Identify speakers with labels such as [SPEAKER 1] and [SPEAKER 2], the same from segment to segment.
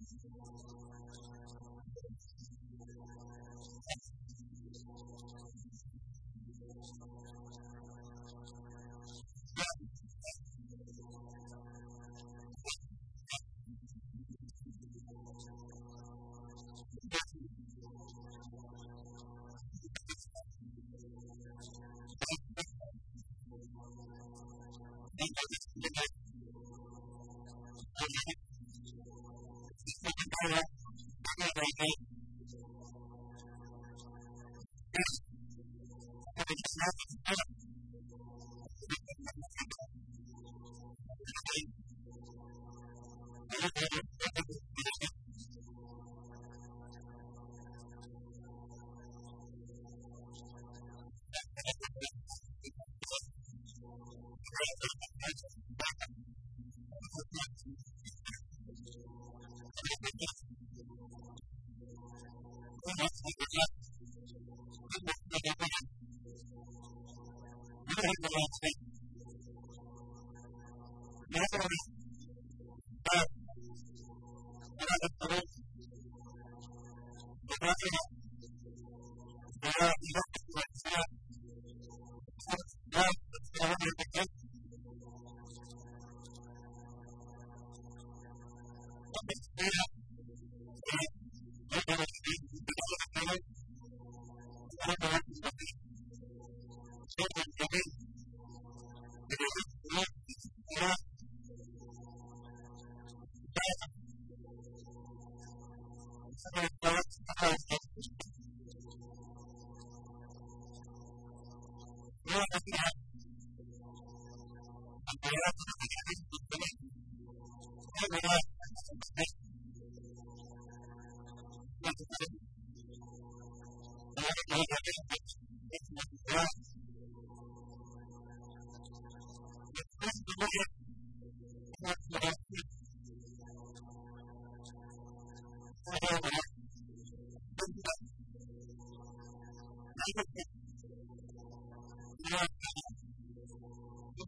[SPEAKER 1] Anima, incina in Thank you. Thank you.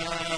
[SPEAKER 1] Uh,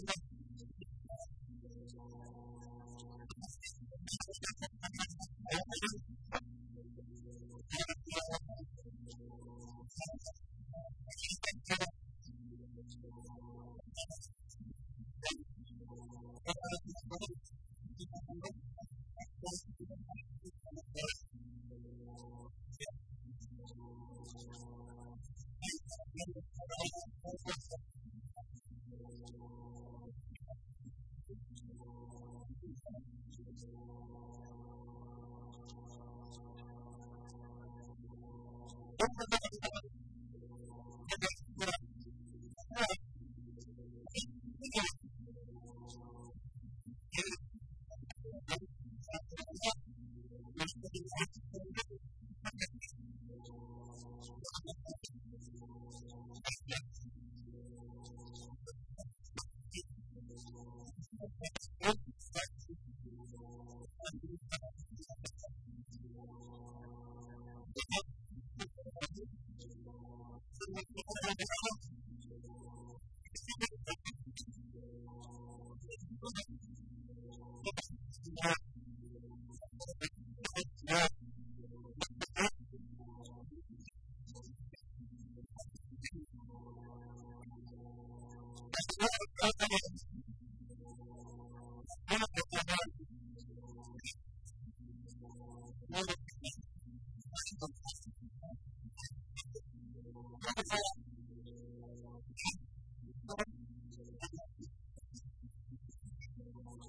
[SPEAKER 1] Thank you. over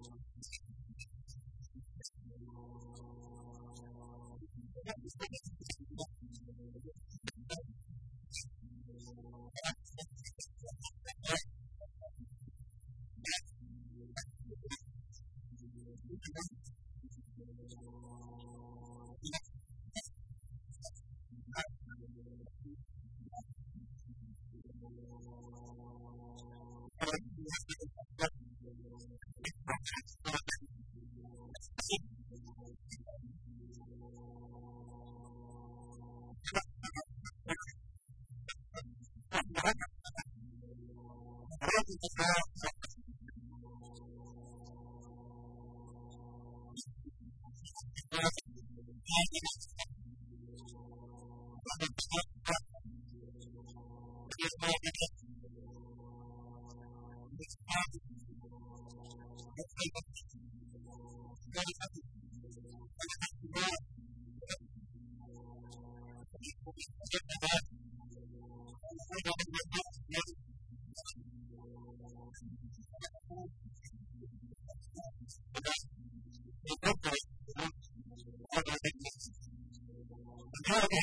[SPEAKER 1] Thank you. Thank you.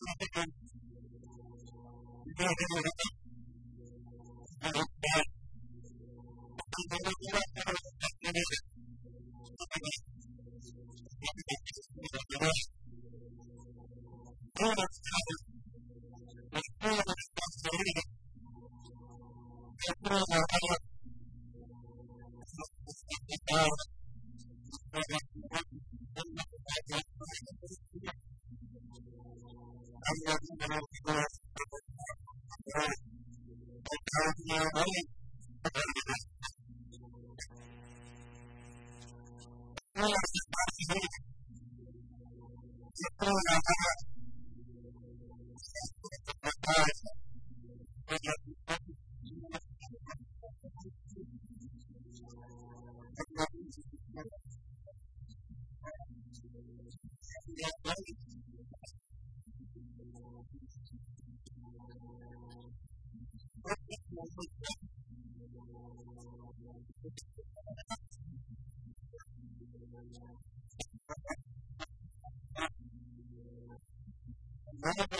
[SPEAKER 1] Thank you. Thank you. Thank you.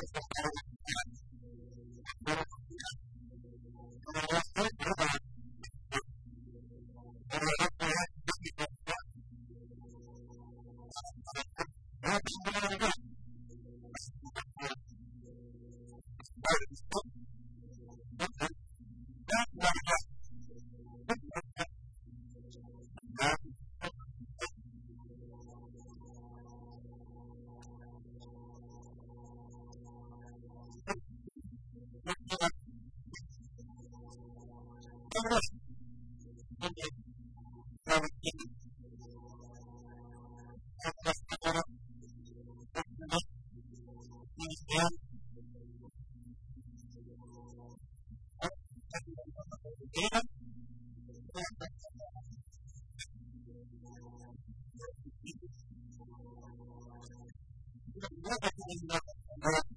[SPEAKER 1] من هذا إلا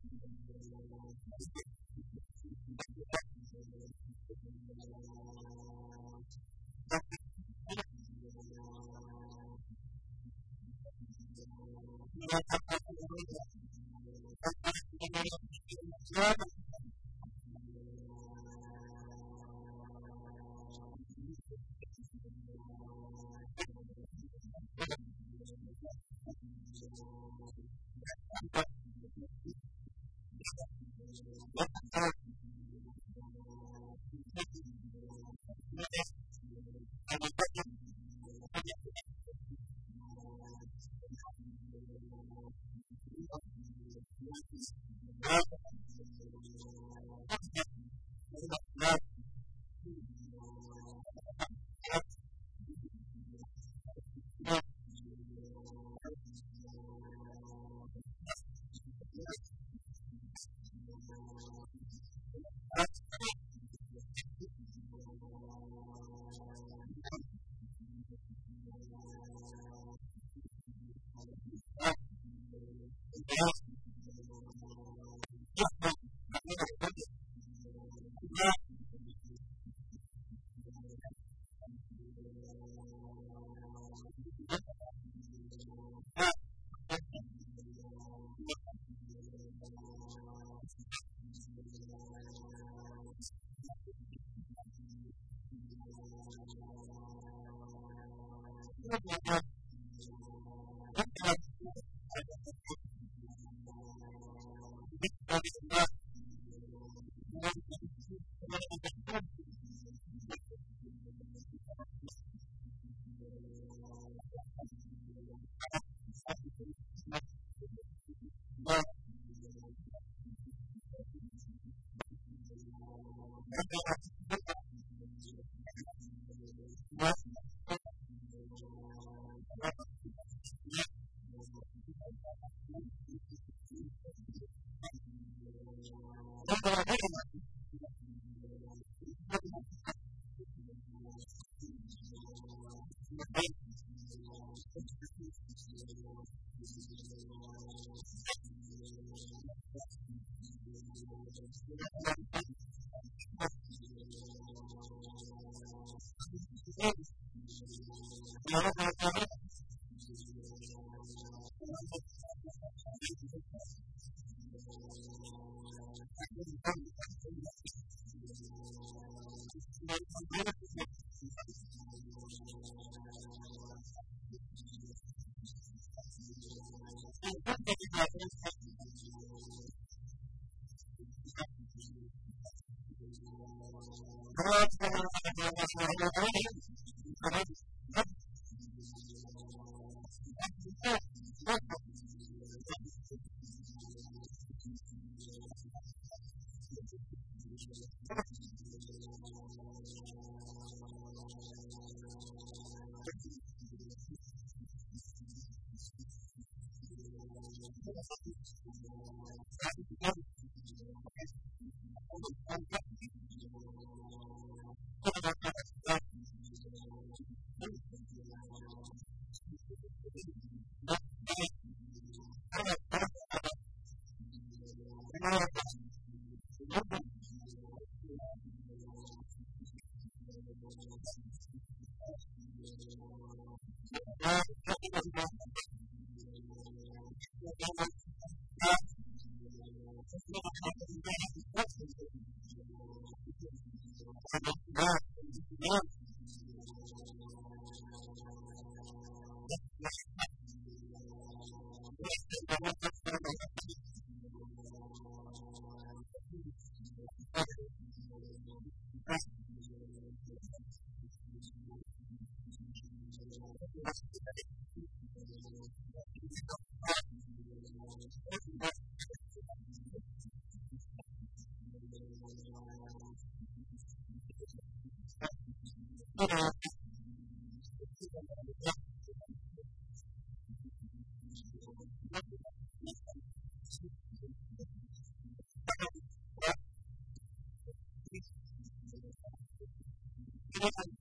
[SPEAKER 1] now not Thank you. for your money. Thank you. Thank you.